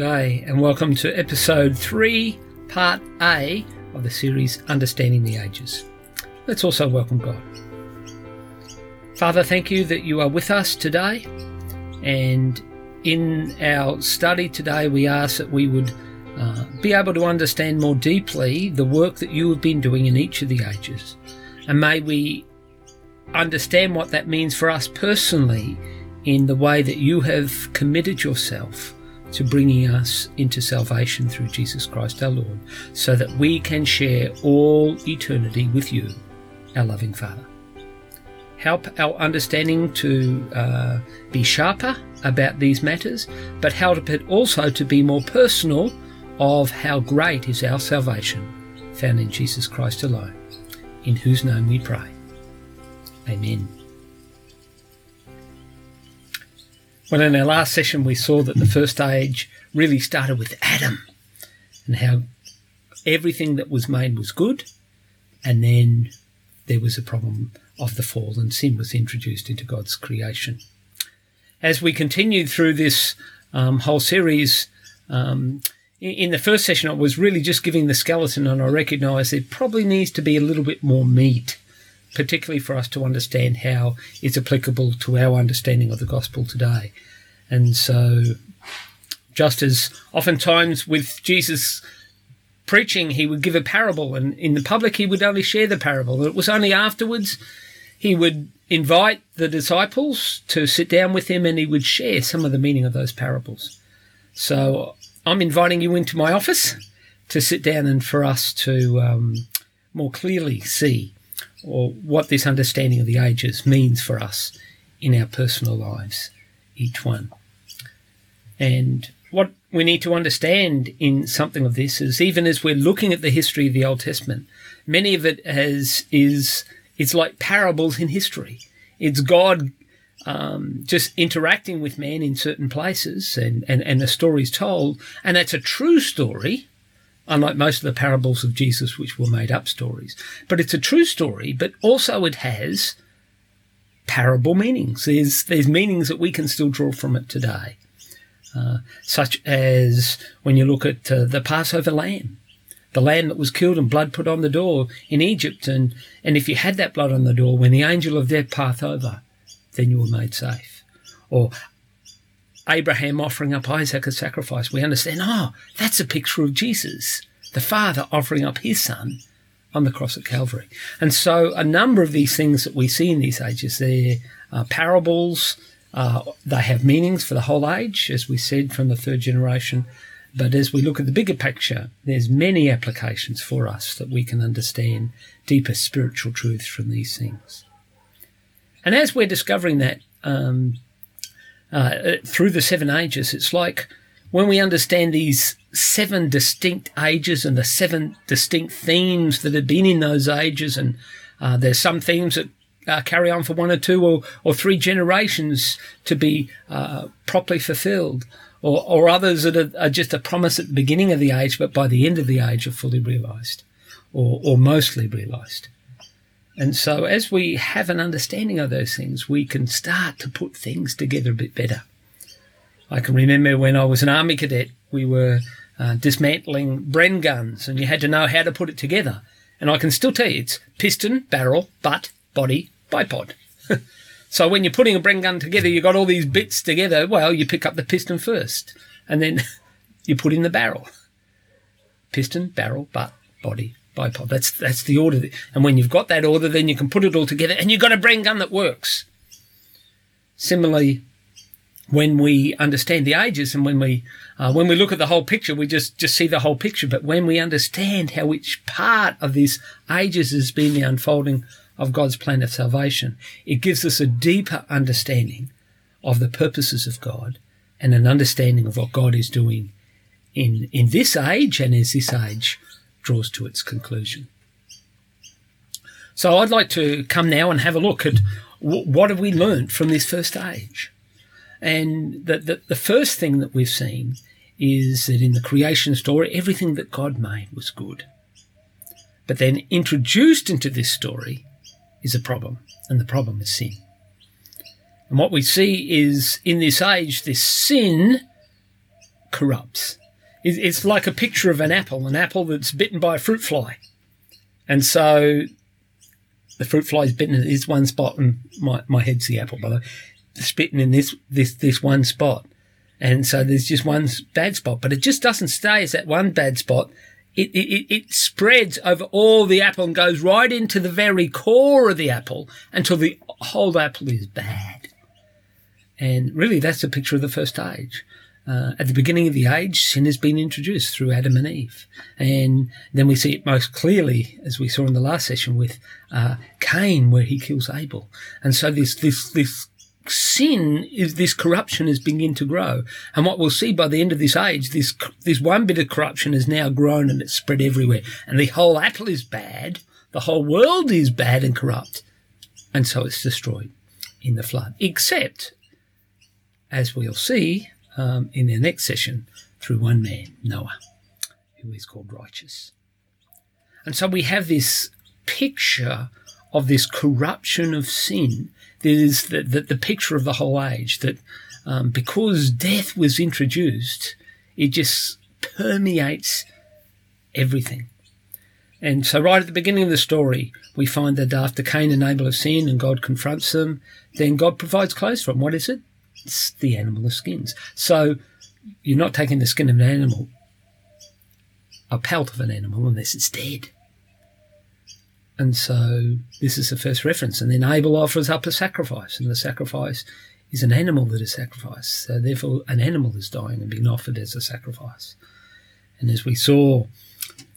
G'day, and welcome to episode 3, part A of the series Understanding the Ages. Let's also welcome God. Father, thank you that you are with us today, and in our study today, we ask that we would uh, be able to understand more deeply the work that you have been doing in each of the ages. And may we understand what that means for us personally in the way that you have committed yourself to bringing us into salvation through Jesus Christ our Lord, so that we can share all eternity with you, our loving Father. Help our understanding to uh, be sharper about these matters, but help it also to be more personal of how great is our salvation found in Jesus Christ alone, in whose name we pray. Amen. Well, in our last session, we saw that the first age really started with Adam and how everything that was made was good, and then there was a problem of the fall, and sin was introduced into God's creation. As we continued through this um, whole series, um, in the first session, I was really just giving the skeleton, and I recognised there probably needs to be a little bit more meat, particularly for us to understand how it's applicable to our understanding of the gospel today. And so, just as oftentimes with Jesus preaching, he would give a parable, and in the public, he would only share the parable. It was only afterwards he would invite the disciples to sit down with him and he would share some of the meaning of those parables. So, I'm inviting you into my office to sit down and for us to um, more clearly see or what this understanding of the ages means for us in our personal lives, each one. And what we need to understand in something of this is even as we're looking at the history of the Old Testament, many of it has is it's like parables in history. It's God um, just interacting with man in certain places and, and, and the stories told. And that's a true story, unlike most of the parables of Jesus, which were made up stories. But it's a true story, but also it has parable meanings. There's, there's meanings that we can still draw from it today. Uh, such as when you look at uh, the Passover lamb, the lamb that was killed and blood put on the door in Egypt. And, and if you had that blood on the door, when the angel of death passed over, then you were made safe. Or Abraham offering up Isaac as sacrifice, we understand, oh, that's a picture of Jesus, the Father offering up his Son on the cross at Calvary. And so a number of these things that we see in these ages, they're uh, parables, uh, they have meanings for the whole age, as we said from the third generation. But as we look at the bigger picture, there's many applications for us that we can understand deeper spiritual truths from these things. And as we're discovering that um, uh, through the seven ages, it's like when we understand these seven distinct ages and the seven distinct themes that have been in those ages, and uh, there's some themes that uh, carry on for one or two or, or three generations to be uh, properly fulfilled, or, or others that are, are, just a promise at the beginning of the age, but by the end of the age are fully realized or, or mostly realized. And so, as we have an understanding of those things, we can start to put things together a bit better. I can remember when I was an army cadet, we were uh, dismantling Bren guns, and you had to know how to put it together. And I can still tell you it's piston, barrel, butt, body, bipod. so when you're putting a Bren gun together, you've got all these bits together. Well, you pick up the piston first, and then you put in the barrel. Piston, barrel, butt, body, bipod. That's that's the order. And when you've got that order, then you can put it all together, and you've got a Bren gun that works. Similarly, when we understand the ages and when we uh, when we look at the whole picture, we just just see the whole picture. But when we understand how each part of these ages has been the unfolding of God's plan of salvation. It gives us a deeper understanding of the purposes of God and an understanding of what God is doing in, in this age and as this age draws to its conclusion. So I'd like to come now and have a look at w- what have we learned from this first age. And the, the, the first thing that we've seen is that in the creation story, everything that God made was good. But then introduced into this story is a problem, and the problem is sin. And what we see is in this age, this sin corrupts. It's like a picture of an apple, an apple that's bitten by a fruit fly. And so the fruit fly is bitten in this one spot, and my, my head's the apple, by the way, spitting in this, this, this one spot. And so there's just one bad spot, but it just doesn't stay as that one bad spot. It, it, it spreads over all the apple and goes right into the very core of the apple until the whole apple is bad. And really, that's a picture of the first age. Uh, at the beginning of the age, sin has been introduced through Adam and Eve. And then we see it most clearly, as we saw in the last session, with uh, Cain, where he kills Abel. And so this, this, this sin is this corruption is beginning to grow. And what we'll see by the end of this age, this, this one bit of corruption has now grown and it's spread everywhere. And the whole apple is bad. The whole world is bad and corrupt. And so it's destroyed in the flood. Except, as we'll see, um, in the next session through one man, Noah, who is called righteous. And so we have this picture of this corruption of sin. That is the, the, the picture of the whole age that um, because death was introduced, it just permeates everything. And so, right at the beginning of the story, we find that after Cain and Abel have sinned and God confronts them, then God provides clothes for them. What is it? The animal of skins. So you're not taking the skin of an animal, a pelt of an animal, unless it's dead. And so this is the first reference. And then Abel offers up a sacrifice, and the sacrifice is an animal that is sacrificed. So therefore, an animal is dying and being offered as a sacrifice. And as we saw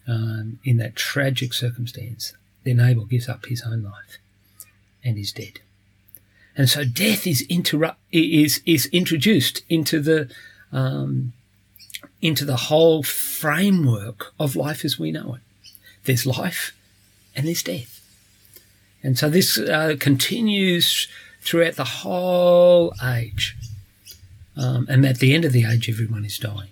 um, in that tragic circumstance, then Abel gives up his own life and is dead. And so death is interrupt is is introduced into the um, into the whole framework of life as we know it. There's life and there's death. And so this uh, continues throughout the whole age. Um, and at the end of the age, everyone is dying.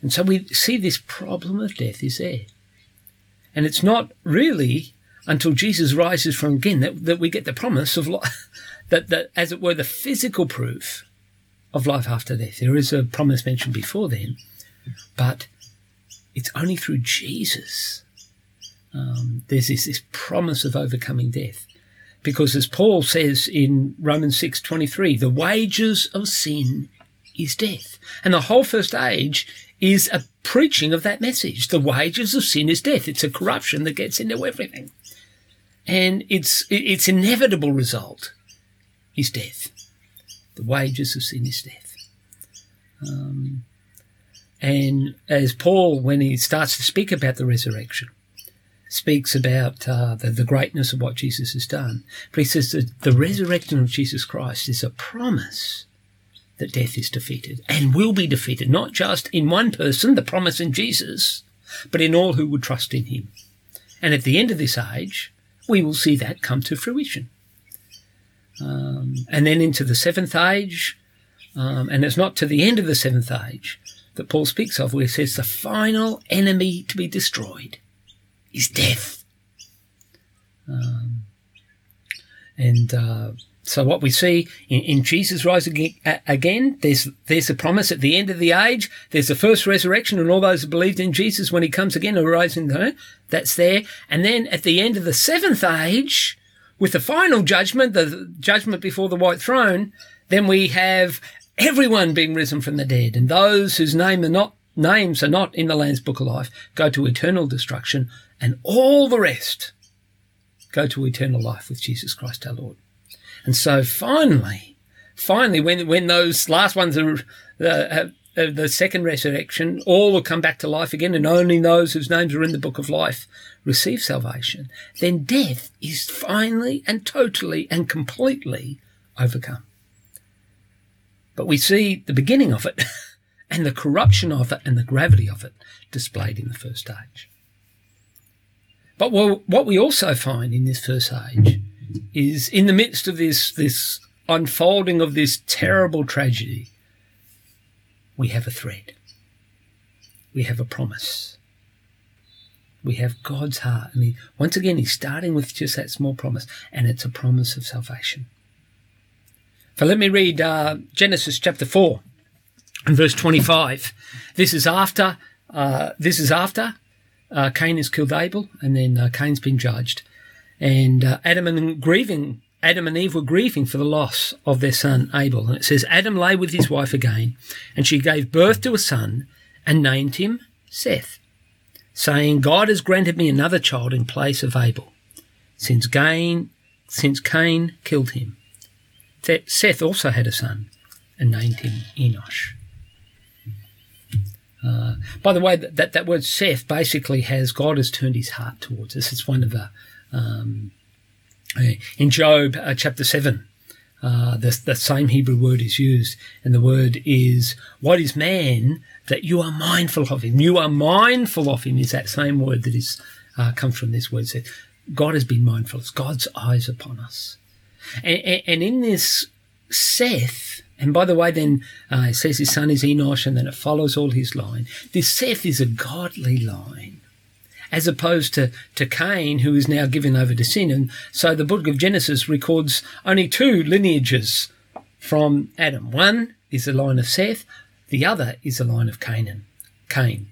And so we see this problem of death is there. And it's not really until Jesus rises from again that, that we get the promise of life, that, that, as it were, the physical proof of life after death. There is a promise mentioned before then, but it's only through Jesus. Um, there's this, this promise of overcoming death. Because as Paul says in Romans 6:23, the wages of sin is death. And the whole first age is a preaching of that message. The wages of sin is death. It's a corruption that gets into everything and its its inevitable result is death. The wages of sin is death. Um, and as Paul, when he starts to speak about the resurrection, speaks about uh, the, the, greatness of what Jesus has done, but he says that the resurrection of Jesus Christ is a promise that death is defeated and will be defeated, not just in one person, the promise in Jesus, but in all who would trust in him. And at the end of this age, we will see that come to fruition. Um, and then into the seventh age, um, and it's not to the end of the seventh age that Paul speaks of, where he says the final enemy to be destroyed is death. Um, and uh, so what we see in, in Jesus rising again, there's there's a promise at the end of the age. There's the first resurrection, and all those who believed in Jesus when He comes again are rising. There, that's there. And then at the end of the seventh age, with the final judgment, the judgment before the white throne, then we have everyone being risen from the dead, and those whose name are not names are not in the Lamb's Book of Life go to eternal destruction, and all the rest go to eternal life with Jesus Christ our Lord. And so finally, finally, when, when those last ones are, uh, the second resurrection, all will come back to life again, and only those whose names are in the book of life receive salvation. Then death is finally and totally and completely overcome. But we see the beginning of it and the corruption of it and the gravity of it displayed in the first age. But what we also find in this first age is in the midst of this this unfolding of this terrible tragedy, we have a thread. We have a promise. We have God's heart. And he, once again, he's starting with just that small promise, and it's a promise of salvation. So let me read uh, Genesis chapter 4. And verse 25, this is after, uh, this is after uh, Cain has killed Abel, and then uh, Cain's been judged. And uh, Adam and grieving, Adam and Eve were grieving for the loss of their son Abel. And it says, Adam lay with his wife again, and she gave birth to a son and named him Seth, saying, God has granted me another child in place of Abel, since Cain, since Cain killed him. Seth also had a son and named him Enosh. Uh, by the way, that, that word Seth basically has God has turned his heart towards us. It's one of the, um, in Job uh, chapter 7, uh, the, the same Hebrew word is used, and the word is, What is man that you are mindful of him? You are mindful of him, is that same word that is uh, comes from this word. Said, God has been mindful. It's God's eyes upon us. And, and, and in this Seth, and by the way, then uh, it says his son is Enosh, and then it follows all his line. This Seth is a godly line, as opposed to, to Cain, who is now given over to sin. And so the book of Genesis records only two lineages from Adam. One is the line of Seth, the other is the line of Canaan, Cain.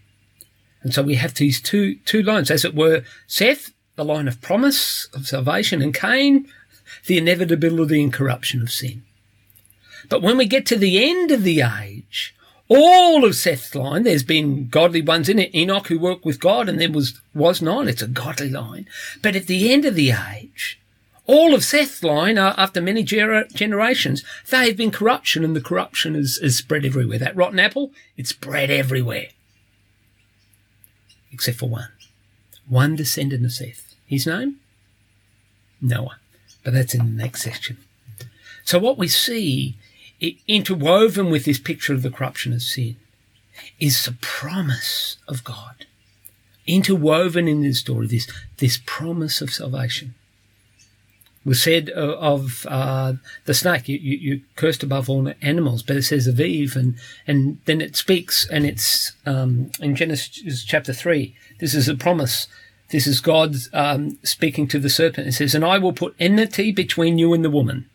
And so we have these two two lines, as it were, Seth, the line of promise of salvation, and Cain, the inevitability and corruption of sin. But when we get to the end of the age, all of Seth's line, there's been godly ones in it. Enoch who worked with God, and there was was not. It's a godly line. But at the end of the age, all of Seth's line, uh, after many ger- generations, they have been corruption, and the corruption is, is spread everywhere. That rotten apple, it's spread everywhere, except for one, one descendant of Seth. His name, Noah. But that's in the next section. So what we see interwoven with this picture of the corruption of sin is the promise of God. Interwoven in this story, this, this promise of salvation. Was said uh, of uh, the snake, you, you, you, cursed above all animals, but it says of Eve, and, and then it speaks, and it's um, in Genesis chapter 3. This is a promise. This is God um, speaking to the serpent. It says, And I will put enmity between you and the woman,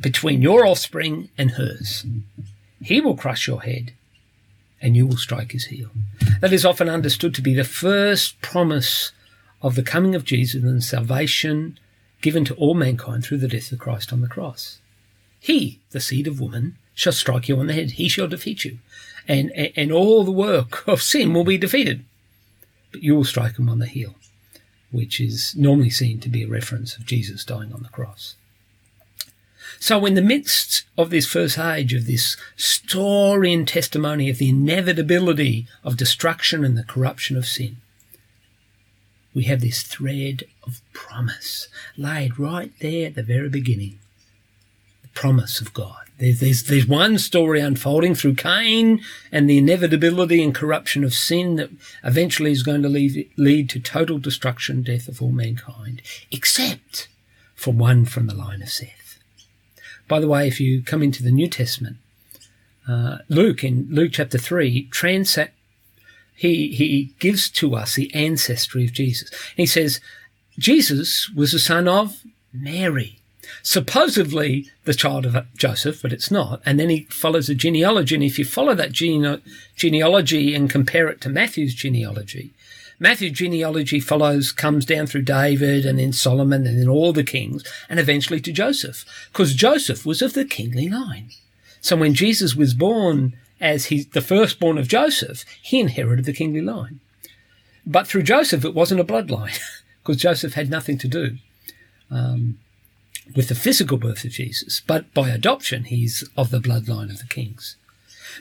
between your offspring and hers. He will crush your head, and you will strike his heel. That is often understood to be the first promise of the coming of Jesus and salvation given to all mankind through the death of Christ on the cross. He, the seed of woman, shall strike you on the head. He shall defeat you. And, and, and all the work of sin will be defeated. But you will strike him on the heel, which is normally seen to be a reference of Jesus dying on the cross. So, in the midst of this first age, of this story and testimony of the inevitability of destruction and the corruption of sin, we have this thread of promise laid right there at the very beginning. The promise of God. There's, there's, there's one story unfolding through Cain and the inevitability and corruption of sin that eventually is going to lead, lead to total destruction, death of all mankind, except for one from the line of Seth. By the way, if you come into the New Testament, uh, Luke in Luke chapter three, he he gives to us the ancestry of Jesus. He says Jesus was the son of Mary, supposedly the child of Joseph, but it's not. And then he follows a genealogy, and if you follow that gene- genealogy and compare it to Matthew's genealogy, Matthew's genealogy follows, comes down through David and then Solomon and then all the kings and eventually to Joseph, because Joseph was of the kingly line. So when Jesus was born as he, the firstborn of Joseph, he inherited the kingly line. But through Joseph, it wasn't a bloodline, because Joseph had nothing to do um, with the physical birth of Jesus. But by adoption, he's of the bloodline of the kings.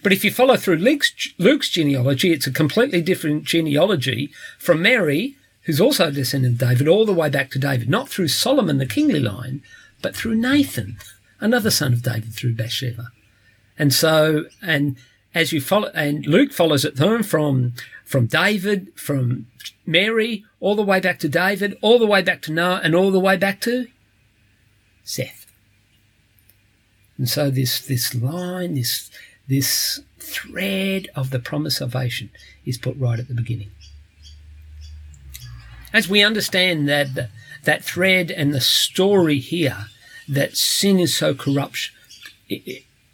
But if you follow through Luke's, Luke's genealogy, it's a completely different genealogy from Mary, who's also a descendant of David, all the way back to David, not through Solomon, the kingly line, but through Nathan, another son of David through Bathsheba. And so, and as you follow, and Luke follows it through from, from David, from Mary, all the way back to David, all the way back to Noah, and all the way back to Seth. And so this, this line, this, this thread of the promise of salvation is put right at the beginning. As we understand that that thread and the story here that sin is so corrupt,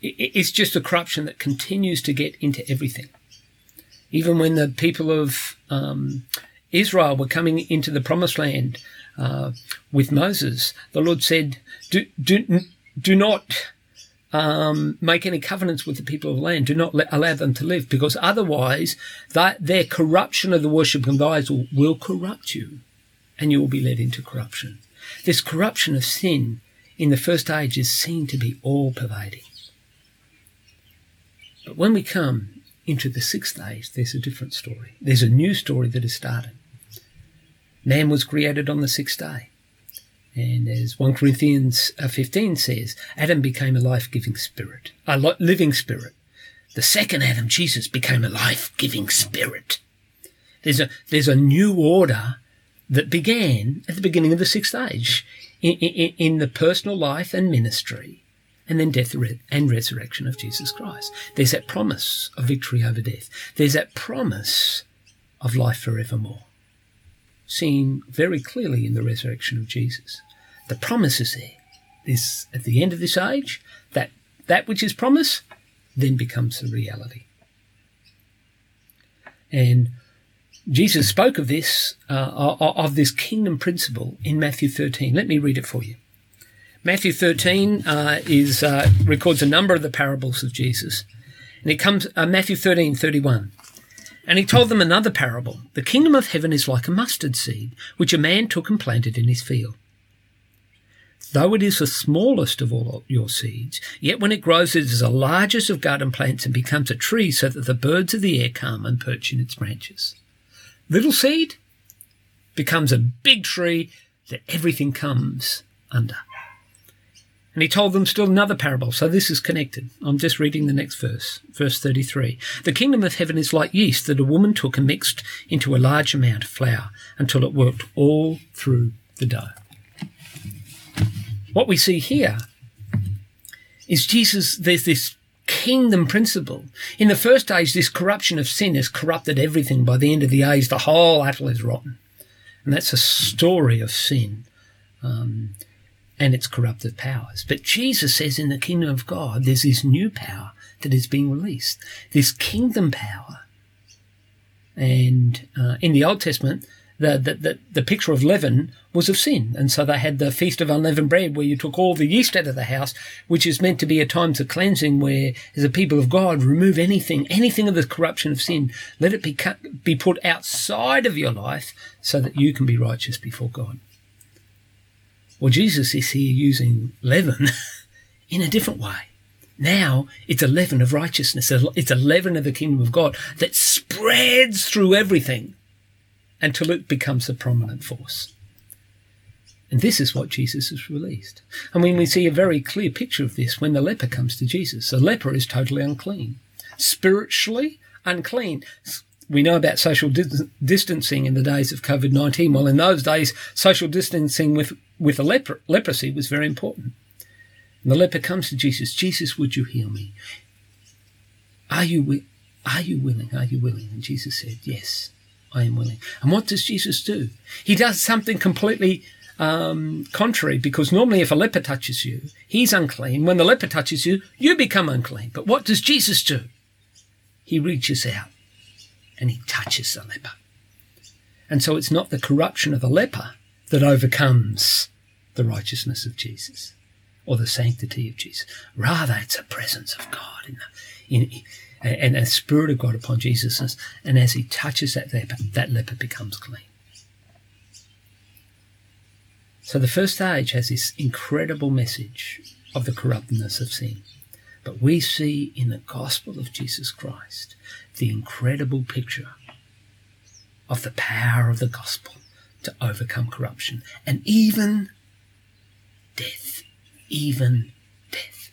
it's just a corruption that continues to get into everything. Even when the people of um, Israel were coming into the promised land uh, with Moses, the Lord said, "Do do do not." Um, make any covenants with the people of the land. Do not let, allow them to live, because otherwise, that their corruption of the worship of the idols will corrupt you, and you will be led into corruption. This corruption of sin in the first age is seen to be all pervading. But when we come into the sixth age, there's a different story. There's a new story that is started. Man was created on the sixth day. And as 1 Corinthians uh, 15 says, Adam became a life giving spirit, a living spirit. The second Adam, Jesus, became a life giving spirit. There's a, there's a new order that began at the beginning of the sixth age in, in, in the personal life and ministry and then death and resurrection of Jesus Christ. There's that promise of victory over death. There's that promise of life forevermore, seen very clearly in the resurrection of Jesus. The promise is there. This at the end of this age, that that which is promise then becomes a reality. And Jesus spoke of this, uh, of this kingdom principle in Matthew 13. Let me read it for you. Matthew 13 uh, is uh, records a number of the parables of Jesus. And it comes, uh, Matthew 13, 31. And he told them another parable. The kingdom of heaven is like a mustard seed, which a man took and planted in his field. Though it is the smallest of all your seeds, yet when it grows, it is the largest of garden plants and becomes a tree so that the birds of the air come and perch in its branches. Little seed becomes a big tree that everything comes under. And he told them still another parable. So this is connected. I'm just reading the next verse, verse 33. The kingdom of heaven is like yeast that a woman took and mixed into a large amount of flour until it worked all through the dough. What we see here is Jesus, there's this kingdom principle. In the first age, this corruption of sin has corrupted everything. By the end of the age, the whole apple is rotten. And that's a story of sin. Um, and its corruptive powers. But Jesus says in the kingdom of God, there's this new power that is being released, this kingdom power. And uh, in the Old Testament, the, the, the, the, picture of leaven was of sin. And so they had the Feast of Unleavened Bread where you took all the yeast out of the house, which is meant to be a time of cleansing where, as a people of God, remove anything, anything of the corruption of sin. Let it be, cut, be put outside of your life so that you can be righteous before God. Well, Jesus is here using leaven in a different way. Now it's a leaven of righteousness. It's a leaven of the kingdom of God that spreads through everything until it becomes a prominent force. And this is what Jesus has released. I mean, we see a very clear picture of this when the leper comes to Jesus. The leper is totally unclean, spiritually unclean, we know about social dis- distancing in the days of COVID 19. Well, in those days, social distancing with, with a leper- leprosy was very important. And the leper comes to Jesus Jesus, would you heal me? Are you, wi- are you willing? Are you willing? And Jesus said, Yes, I am willing. And what does Jesus do? He does something completely um, contrary because normally if a leper touches you, he's unclean. When the leper touches you, you become unclean. But what does Jesus do? He reaches out and he touches the leper. And so it's not the corruption of the leper that overcomes the righteousness of Jesus or the sanctity of Jesus. Rather, it's a presence of God in the, in, and a spirit of God upon Jesus. And as he touches that leper, that leper becomes clean. So the first age has this incredible message of the corruptness of sin. But we see in the gospel of Jesus Christ the incredible picture of the power of the gospel to overcome corruption and even death. Even death.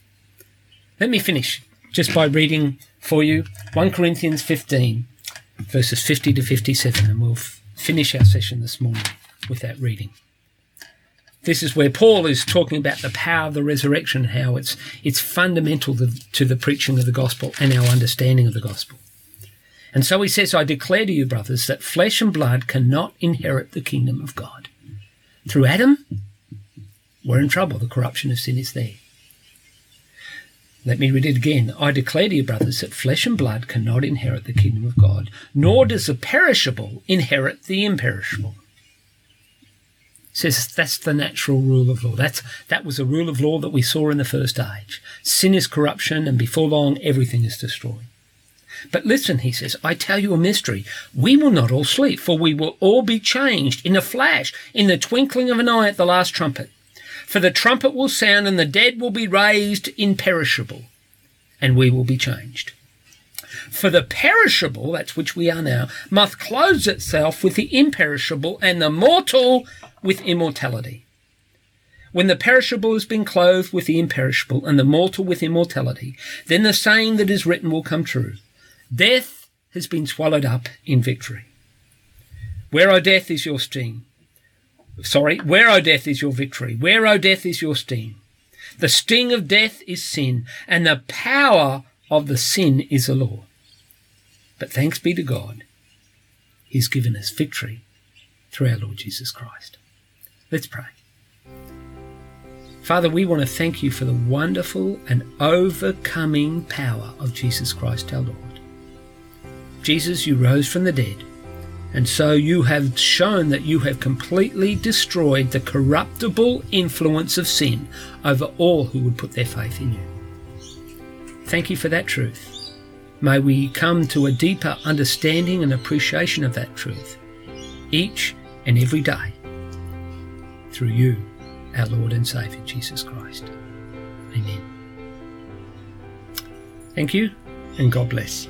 Let me finish just by reading for you 1 Corinthians 15, verses 50 to 57, and we'll f- finish our session this morning with that reading. This is where Paul is talking about the power of the resurrection, how it's, it's fundamental to, to the preaching of the gospel and our understanding of the gospel. And so he says, I declare to you, brothers, that flesh and blood cannot inherit the kingdom of God. Through Adam, we're in trouble. The corruption of sin is there. Let me read it again. I declare to you, brothers, that flesh and blood cannot inherit the kingdom of God, nor does the perishable inherit the imperishable. Says that's the natural rule of law. That's that was a rule of law that we saw in the first age. Sin is corruption, and before long everything is destroyed. But listen, he says, I tell you a mystery. We will not all sleep, for we will all be changed in a flash, in the twinkling of an eye at the last trumpet. For the trumpet will sound, and the dead will be raised imperishable, and we will be changed. For the perishable, that's which we are now, must clothe itself with the imperishable, and the mortal with immortality. When the perishable has been clothed with the imperishable, and the mortal with immortality, then the saying that is written will come true. Death has been swallowed up in victory. Where, O death, is your sting? Sorry, where, O death, is your victory? Where, O death, is your sting? The sting of death is sin, and the power of the sin is the law. But thanks be to God, He's given us victory through our Lord Jesus Christ. Let's pray. Father, we want to thank you for the wonderful and overcoming power of Jesus Christ our Lord. Jesus, you rose from the dead, and so you have shown that you have completely destroyed the corruptible influence of sin over all who would put their faith in you. Thank you for that truth. May we come to a deeper understanding and appreciation of that truth each and every day through you, our Lord and Saviour, Jesus Christ. Amen. Thank you, and God bless.